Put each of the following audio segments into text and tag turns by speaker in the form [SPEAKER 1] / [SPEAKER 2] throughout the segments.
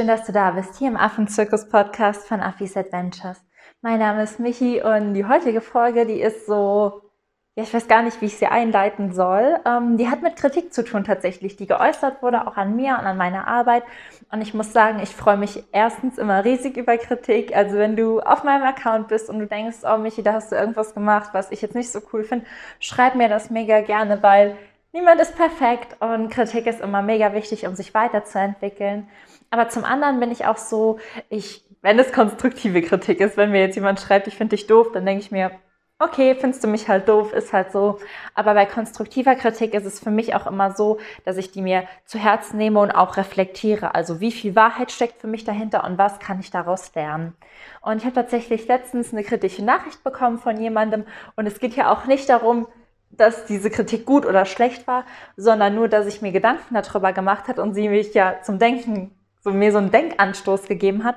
[SPEAKER 1] schön, dass du da bist, hier im Affenzirkus-Podcast von Affis Adventures. Mein Name ist Michi und die heutige Folge, die ist so, ja, ich weiß gar nicht, wie ich sie einleiten soll. Ähm, die hat mit Kritik zu tun tatsächlich, die geäußert wurde, auch an mir und an meiner Arbeit. Und ich muss sagen, ich freue mich erstens immer riesig über Kritik. Also wenn du auf meinem Account bist und du denkst, oh Michi, da hast du irgendwas gemacht, was ich jetzt nicht so cool finde, schreib mir das mega gerne, weil niemand ist perfekt und Kritik ist immer mega wichtig, um sich weiterzuentwickeln. Aber zum anderen bin ich auch so, ich, wenn es konstruktive Kritik ist, wenn mir jetzt jemand schreibt, ich finde dich doof, dann denke ich mir, okay, findest du mich halt doof, ist halt so. Aber bei konstruktiver Kritik ist es für mich auch immer so, dass ich die mir zu Herzen nehme und auch reflektiere. Also wie viel Wahrheit steckt für mich dahinter und was kann ich daraus lernen. Und ich habe tatsächlich letztens eine kritische Nachricht bekommen von jemandem und es geht ja auch nicht darum, dass diese Kritik gut oder schlecht war, sondern nur, dass ich mir Gedanken darüber gemacht hat und sie mich ja zum Denken, so mir so einen Denkanstoß gegeben hat.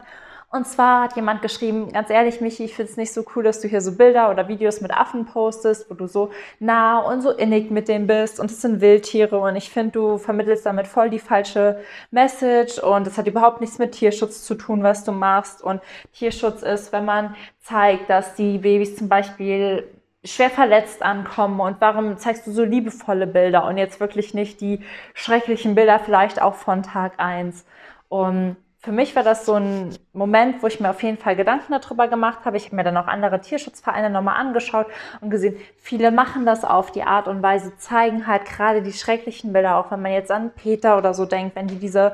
[SPEAKER 1] Und zwar hat jemand geschrieben, ganz ehrlich, Michi, ich finde es nicht so cool, dass du hier so Bilder oder Videos mit Affen postest, wo du so nah und so innig mit denen bist und es sind Wildtiere und ich finde, du vermittelst damit voll die falsche Message und es hat überhaupt nichts mit Tierschutz zu tun, was du machst. Und Tierschutz ist, wenn man zeigt, dass die Babys zum Beispiel schwer verletzt ankommen und warum zeigst du so liebevolle Bilder und jetzt wirklich nicht die schrecklichen Bilder vielleicht auch von Tag eins Und für mich war das so ein Moment, wo ich mir auf jeden Fall Gedanken darüber gemacht habe. Ich habe mir dann auch andere Tierschutzvereine nochmal angeschaut und gesehen, viele machen das auf die Art und Weise, zeigen halt gerade die schrecklichen Bilder, auch wenn man jetzt an Peter oder so denkt, wenn die diese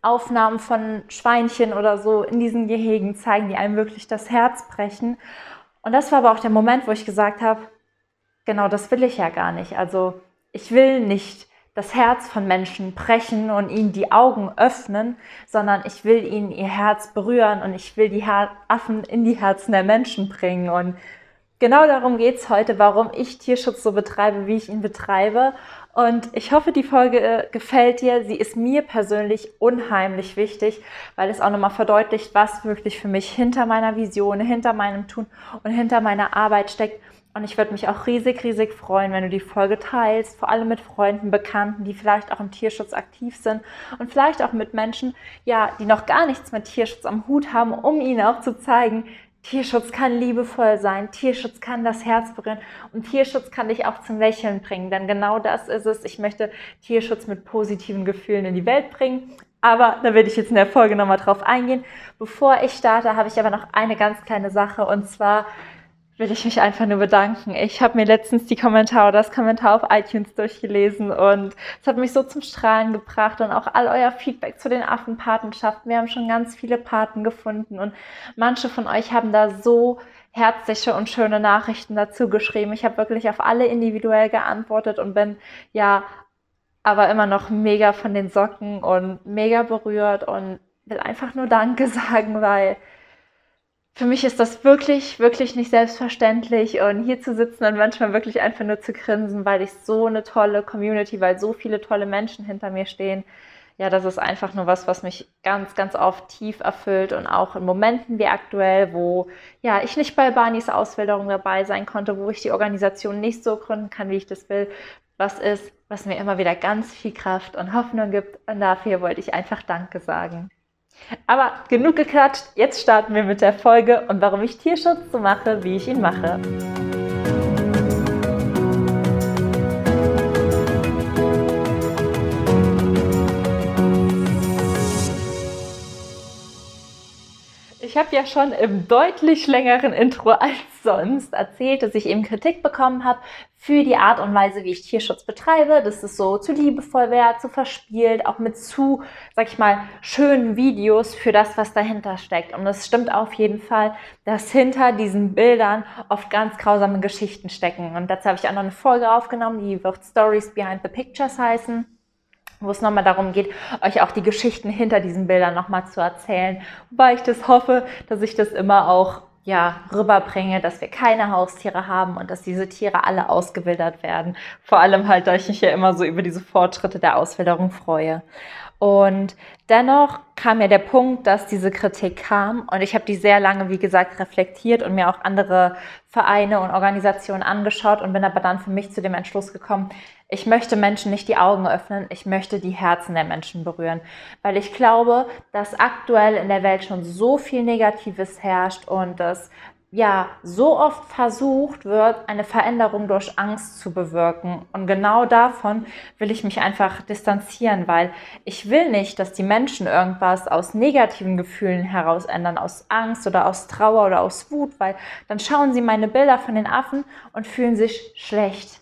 [SPEAKER 1] Aufnahmen von Schweinchen oder so in diesen Gehegen zeigen, die einem wirklich das Herz brechen. Und das war aber auch der Moment, wo ich gesagt habe, genau das will ich ja gar nicht. Also ich will nicht das Herz von Menschen brechen und ihnen die Augen öffnen, sondern ich will ihnen ihr Herz berühren und ich will die Affen in die Herzen der Menschen bringen. Und genau darum geht's heute, warum ich Tierschutz so betreibe, wie ich ihn betreibe. Und ich hoffe, die Folge äh, gefällt dir. Sie ist mir persönlich unheimlich wichtig, weil es auch nochmal verdeutlicht, was wirklich für mich hinter meiner Vision, hinter meinem Tun und hinter meiner Arbeit steckt. Und ich würde mich auch riesig, riesig freuen, wenn du die Folge teilst, vor allem mit Freunden, Bekannten, die vielleicht auch im Tierschutz aktiv sind und vielleicht auch mit Menschen, ja, die noch gar nichts mit Tierschutz am Hut haben, um ihnen auch zu zeigen, Tierschutz kann liebevoll sein, Tierschutz kann das Herz berühren und Tierschutz kann dich auch zum Lächeln bringen, denn genau das ist es. Ich möchte Tierschutz mit positiven Gefühlen in die Welt bringen. Aber da werde ich jetzt in der Folge nochmal drauf eingehen. Bevor ich starte, habe ich aber noch eine ganz kleine Sache und zwar will ich mich einfach nur bedanken. Ich habe mir letztens die Kommentare, das Kommentar auf iTunes durchgelesen und es hat mich so zum Strahlen gebracht und auch all euer Feedback zu den Affenpatenschaften. Wir haben schon ganz viele Paten gefunden und manche von euch haben da so herzliche und schöne Nachrichten dazu geschrieben. Ich habe wirklich auf alle individuell geantwortet und bin ja aber immer noch mega von den Socken und mega berührt und will einfach nur Danke sagen, weil für mich ist das wirklich, wirklich nicht selbstverständlich und hier zu sitzen und manchmal wirklich einfach nur zu grinsen, weil ich so eine tolle Community, weil so viele tolle Menschen hinter mir stehen. Ja, das ist einfach nur was, was mich ganz, ganz oft tief erfüllt und auch in Momenten wie aktuell, wo ja ich nicht bei Barneys Auswilderung dabei sein konnte, wo ich die Organisation nicht so gründen kann, wie ich das will, was ist, was mir immer wieder ganz viel Kraft und Hoffnung gibt. Und dafür wollte ich einfach Danke sagen. Aber genug geklatscht, jetzt starten wir mit der Folge und warum ich Tierschutz so mache, wie ich ihn mache. Ich habe ja schon im deutlich längeren Intro als sonst erzählt, dass ich eben Kritik bekommen habe für die Art und Weise, wie ich Tierschutz betreibe, dass es so zu liebevoll wäre, zu verspielt, auch mit zu, sag ich mal, schönen Videos für das, was dahinter steckt. Und es stimmt auf jeden Fall, dass hinter diesen Bildern oft ganz grausame Geschichten stecken. Und dazu habe ich auch noch eine Folge aufgenommen, die wird Stories Behind the Pictures heißen wo es nochmal darum geht, euch auch die Geschichten hinter diesen Bildern nochmal zu erzählen. Wobei ich das hoffe, dass ich das immer auch ja, rüberbringe, dass wir keine Haustiere haben und dass diese Tiere alle ausgewildert werden. Vor allem halt, da ich mich ja immer so über diese Fortschritte der Auswilderung freue. Und dennoch kam mir der Punkt, dass diese Kritik kam und ich habe die sehr lange, wie gesagt, reflektiert und mir auch andere Vereine und Organisationen angeschaut und bin aber dann für mich zu dem Entschluss gekommen, ich möchte Menschen nicht die Augen öffnen, ich möchte die Herzen der Menschen berühren, weil ich glaube, dass aktuell in der Welt schon so viel Negatives herrscht und dass ja so oft versucht wird, eine Veränderung durch Angst zu bewirken. Und genau davon will ich mich einfach distanzieren, weil ich will nicht, dass die Menschen irgendwas aus negativen Gefühlen heraus ändern, aus Angst oder aus Trauer oder aus Wut, weil dann schauen sie meine Bilder von den Affen und fühlen sich schlecht.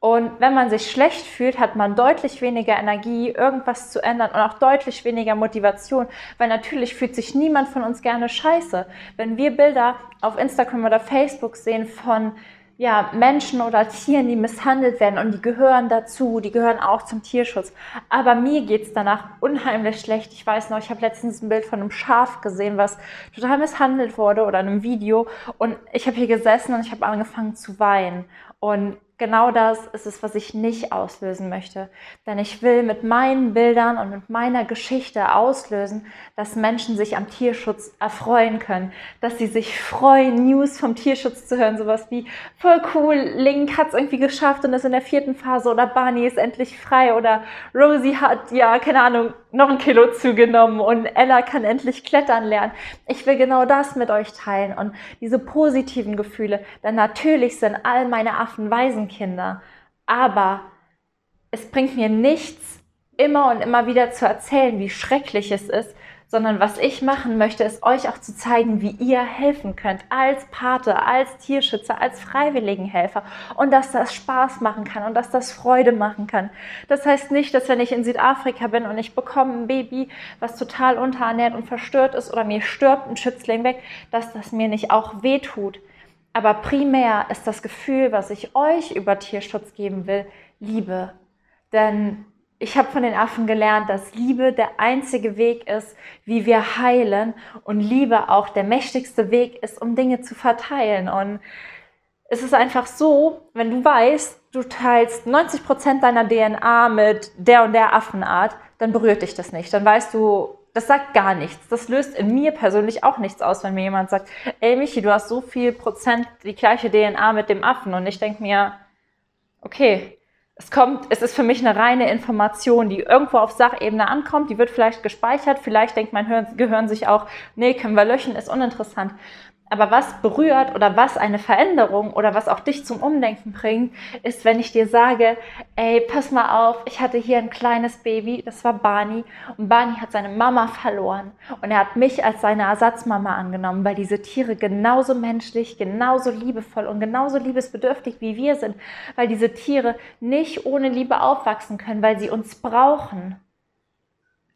[SPEAKER 1] Und wenn man sich schlecht fühlt, hat man deutlich weniger Energie, irgendwas zu ändern und auch deutlich weniger Motivation, weil natürlich fühlt sich niemand von uns gerne scheiße. Wenn wir Bilder auf Instagram oder Facebook sehen von ja, Menschen oder Tieren, die misshandelt werden und die gehören dazu, die gehören auch zum Tierschutz. Aber mir geht's danach unheimlich schlecht. Ich weiß noch, ich habe letztens ein Bild von einem Schaf gesehen, was total misshandelt wurde oder einem Video und ich habe hier gesessen und ich habe angefangen zu weinen. Und genau das ist es, was ich nicht auslösen möchte. Denn ich will mit meinen Bildern und mit meiner Geschichte auslösen, dass Menschen sich am Tierschutz erfreuen können, dass sie sich freuen, News vom Tierschutz zu hören, sowas wie voll cool, Link hat es irgendwie geschafft und ist in der vierten Phase oder Barney ist endlich frei oder Rosie hat, ja, keine Ahnung, noch ein Kilo zugenommen und Ella kann endlich klettern lernen. Ich will genau das mit euch teilen und diese positiven Gefühle, denn natürlich sind all meine Affen Waisenkinder, aber es bringt mir nichts, immer und immer wieder zu erzählen, wie schrecklich es ist, sondern was ich machen möchte, ist euch auch zu zeigen, wie ihr helfen könnt als Pate, als Tierschützer, als Freiwilligenhelfer und dass das Spaß machen kann und dass das Freude machen kann. Das heißt nicht, dass wenn ich in Südafrika bin und ich bekomme ein Baby, was total unterernährt und verstört ist oder mir stirbt ein Schützling weg, dass das mir nicht auch wehtut. Aber primär ist das Gefühl, was ich euch über Tierschutz geben will, Liebe. Denn ich habe von den Affen gelernt, dass Liebe der einzige Weg ist, wie wir heilen und Liebe auch der mächtigste Weg ist, um Dinge zu verteilen. Und es ist einfach so, wenn du weißt, du teilst 90 Prozent deiner DNA mit der und der Affenart, dann berührt dich das nicht. Dann weißt du, das sagt gar nichts. Das löst in mir persönlich auch nichts aus, wenn mir jemand sagt, ey Michi, du hast so viel Prozent die gleiche DNA mit dem Affen. Und ich denke mir, okay, es kommt, es ist für mich eine reine Information, die irgendwo auf Sachebene ankommt, die wird vielleicht gespeichert, vielleicht denkt mein Gehirn sich auch, nee, können wir löschen, ist uninteressant. Aber was berührt oder was eine Veränderung oder was auch dich zum Umdenken bringt, ist, wenn ich dir sage, ey, pass mal auf, ich hatte hier ein kleines Baby, das war Barney und Barney hat seine Mama verloren. Und er hat mich als seine Ersatzmama angenommen, weil diese Tiere genauso menschlich, genauso liebevoll und genauso liebesbedürftig wie wir sind, weil diese Tiere nicht ohne Liebe aufwachsen können, weil sie uns brauchen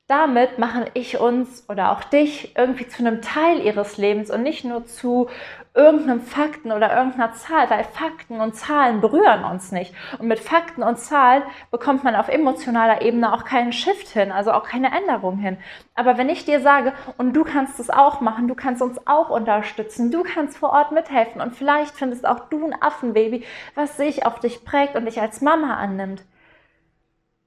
[SPEAKER 1] damit machen ich uns oder auch dich irgendwie zu einem Teil ihres Lebens und nicht nur zu irgendeinem Fakten oder irgendeiner Zahl, weil Fakten und Zahlen berühren uns nicht. Und mit Fakten und Zahlen bekommt man auf emotionaler Ebene auch keinen Shift hin, also auch keine Änderung hin. Aber wenn ich dir sage, und du kannst es auch machen, du kannst uns auch unterstützen, du kannst vor Ort mithelfen und vielleicht findest auch du ein Affenbaby, was sich auf dich prägt und dich als Mama annimmt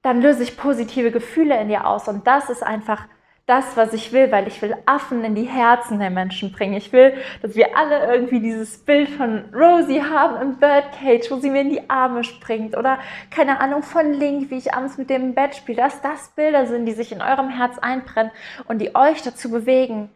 [SPEAKER 1] dann löse ich positive Gefühle in dir aus. Und das ist einfach das, was ich will, weil ich will Affen in die Herzen der Menschen bringen. Ich will, dass wir alle irgendwie dieses Bild von Rosie haben im Birdcage, wo sie mir in die Arme springt oder keine Ahnung von Link, wie ich abends mit dem im Bett spiele, dass das Bilder sind, die sich in eurem Herz einbrennen und die euch dazu bewegen,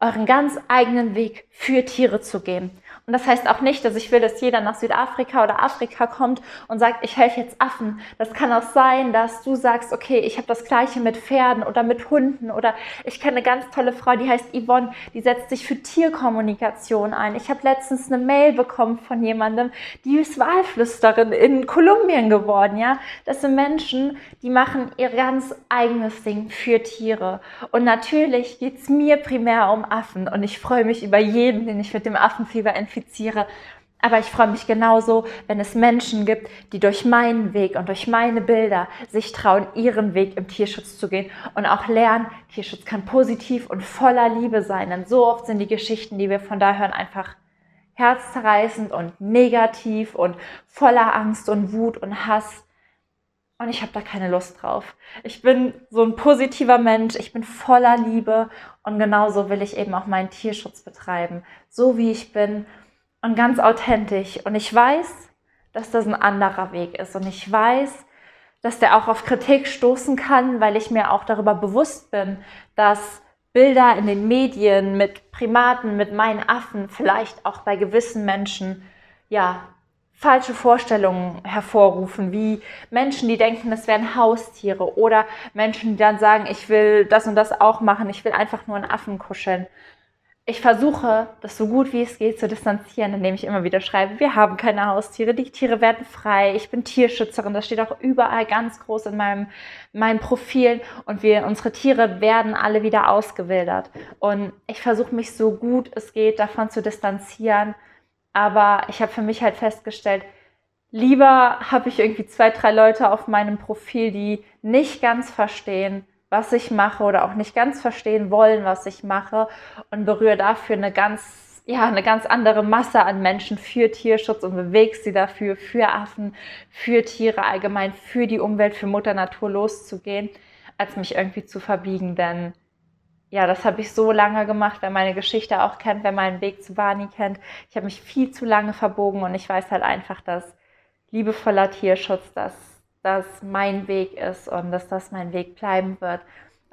[SPEAKER 1] euren ganz eigenen Weg für Tiere zu gehen. Und das heißt auch nicht, dass ich will, dass jeder nach Südafrika oder Afrika kommt und sagt, ich helfe jetzt Affen. Das kann auch sein, dass du sagst, okay, ich habe das gleiche mit Pferden oder mit Hunden oder ich kenne eine ganz tolle Frau, die heißt Yvonne, die setzt sich für Tierkommunikation ein. Ich habe letztens eine Mail bekommen von jemandem, die ist Wahlflüsterin in Kolumbien geworden, ja. Das sind Menschen, die machen ihr ganz eigenes Ding für Tiere. Und natürlich geht es mir primär um Affen und ich freue mich über jeden, den ich mit dem Affenfieber infiziere infiziere. Aber ich freue mich genauso, wenn es Menschen gibt, die durch meinen Weg und durch meine Bilder sich trauen, ihren Weg im Tierschutz zu gehen und auch lernen, Tierschutz kann positiv und voller Liebe sein. Denn so oft sind die Geschichten, die wir von da hören, einfach herzzerreißend und negativ und voller Angst und Wut und Hass. und ich habe da keine Lust drauf. Ich bin so ein positiver Mensch, ich bin voller Liebe und genauso will ich eben auch meinen Tierschutz betreiben, so wie ich bin und ganz authentisch. Und ich weiß, dass das ein anderer Weg ist und ich weiß, dass der auch auf Kritik stoßen kann, weil ich mir auch darüber bewusst bin, dass Bilder in den Medien mit Primaten, mit meinen Affen vielleicht auch bei gewissen Menschen ja falsche Vorstellungen hervorrufen, wie Menschen, die denken, es wären Haustiere oder Menschen, die dann sagen, ich will das und das auch machen, ich will einfach nur einen Affen kuscheln. Ich versuche, das so gut wie es geht zu distanzieren, indem ich immer wieder schreibe, wir haben keine Haustiere, die Tiere werden frei, ich bin Tierschützerin, das steht auch überall ganz groß in meinem, meinem Profil und wir, unsere Tiere werden alle wieder ausgewildert. Und ich versuche mich so gut es geht davon zu distanzieren, aber ich habe für mich halt festgestellt, lieber habe ich irgendwie zwei, drei Leute auf meinem Profil, die nicht ganz verstehen, was ich mache oder auch nicht ganz verstehen wollen, was ich mache und berühre dafür eine ganz, ja, eine ganz andere Masse an Menschen für Tierschutz und bewege sie dafür, für Affen, für Tiere allgemein, für die Umwelt, für Mutter Natur loszugehen, als mich irgendwie zu verbiegen, denn ja, das habe ich so lange gemacht, wer meine Geschichte auch kennt, wer meinen Weg zu Barney kennt. Ich habe mich viel zu lange verbogen und ich weiß halt einfach, dass liebevoller Tierschutz, dass das mein Weg ist und dass das mein Weg bleiben wird.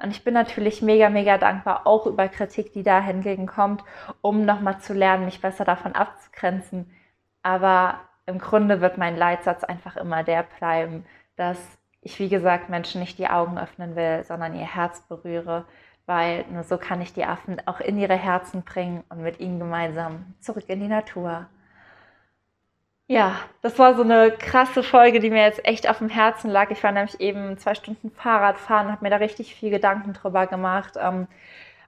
[SPEAKER 1] Und ich bin natürlich mega, mega dankbar, auch über Kritik, die da hingegen kommt, um nochmal zu lernen, mich besser davon abzugrenzen. Aber im Grunde wird mein Leitsatz einfach immer der bleiben, dass ich, wie gesagt, Menschen nicht die Augen öffnen will, sondern ihr Herz berühre weil nur so kann ich die Affen auch in ihre Herzen bringen und mit ihnen gemeinsam zurück in die Natur. Ja, das war so eine krasse Folge, die mir jetzt echt auf dem Herzen lag. Ich war nämlich eben zwei Stunden Fahrrad fahren und habe mir da richtig viel Gedanken drüber gemacht, ähm,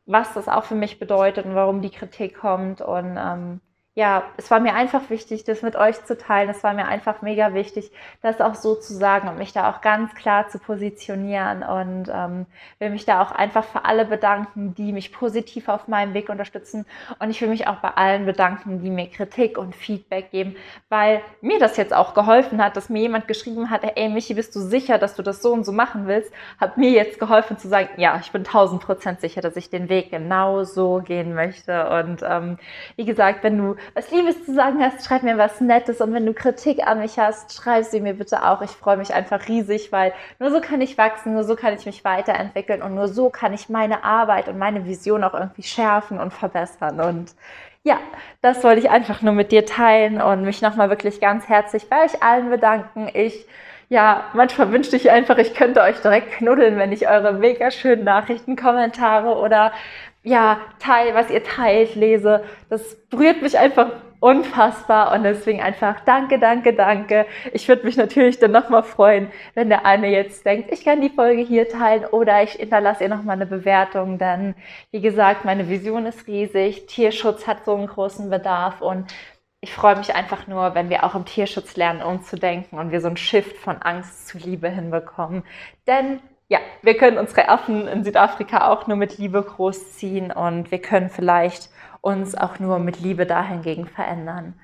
[SPEAKER 1] was das auch für mich bedeutet und warum die Kritik kommt und ähm, ja, es war mir einfach wichtig, das mit euch zu teilen. Es war mir einfach mega wichtig, das auch so zu sagen und mich da auch ganz klar zu positionieren und ähm, will mich da auch einfach für alle bedanken, die mich positiv auf meinem Weg unterstützen. Und ich will mich auch bei allen bedanken, die mir Kritik und Feedback geben, weil mir das jetzt auch geholfen hat, dass mir jemand geschrieben hat, ey Michi, bist du sicher, dass du das so und so machen willst? Hat mir jetzt geholfen zu sagen, ja, ich bin tausend Prozent sicher, dass ich den Weg genau so gehen möchte. Und ähm, wie gesagt, wenn du was Liebes zu sagen hast, schreib mir was Nettes. Und wenn du Kritik an mich hast, schreib sie mir bitte auch. Ich freue mich einfach riesig, weil nur so kann ich wachsen, nur so kann ich mich weiterentwickeln und nur so kann ich meine Arbeit und meine Vision auch irgendwie schärfen und verbessern. Und ja, das wollte ich einfach nur mit dir teilen und mich nochmal wirklich ganz herzlich bei euch allen bedanken. Ich ja, manchmal wünschte ich einfach, ich könnte euch direkt knuddeln, wenn ich eure mega schönen Nachrichten, Kommentare oder ja, teil, was ihr teilt, lese. Das berührt mich einfach unfassbar und deswegen einfach danke, danke, danke. Ich würde mich natürlich dann nochmal freuen, wenn der eine jetzt denkt, ich kann die Folge hier teilen oder ich hinterlasse ihr nochmal eine Bewertung, denn wie gesagt, meine Vision ist riesig. Tierschutz hat so einen großen Bedarf und ich freue mich einfach nur, wenn wir auch im Tierschutz lernen, umzudenken und wir so ein Shift von Angst zu Liebe hinbekommen. Denn ja, wir können unsere Affen in Südafrika auch nur mit Liebe großziehen und wir können vielleicht uns auch nur mit Liebe dahingegen verändern.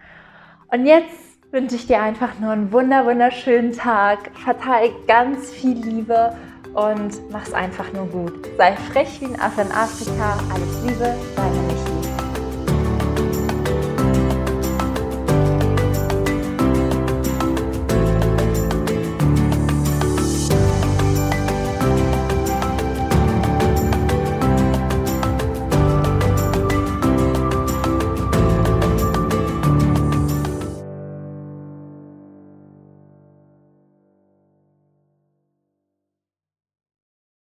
[SPEAKER 1] Und jetzt wünsche ich dir einfach nur einen wunder wunderschönen Tag. Verteil ganz viel Liebe und mach's einfach nur gut. Sei frech wie ein Affe in Afrika. Alles Liebe, deine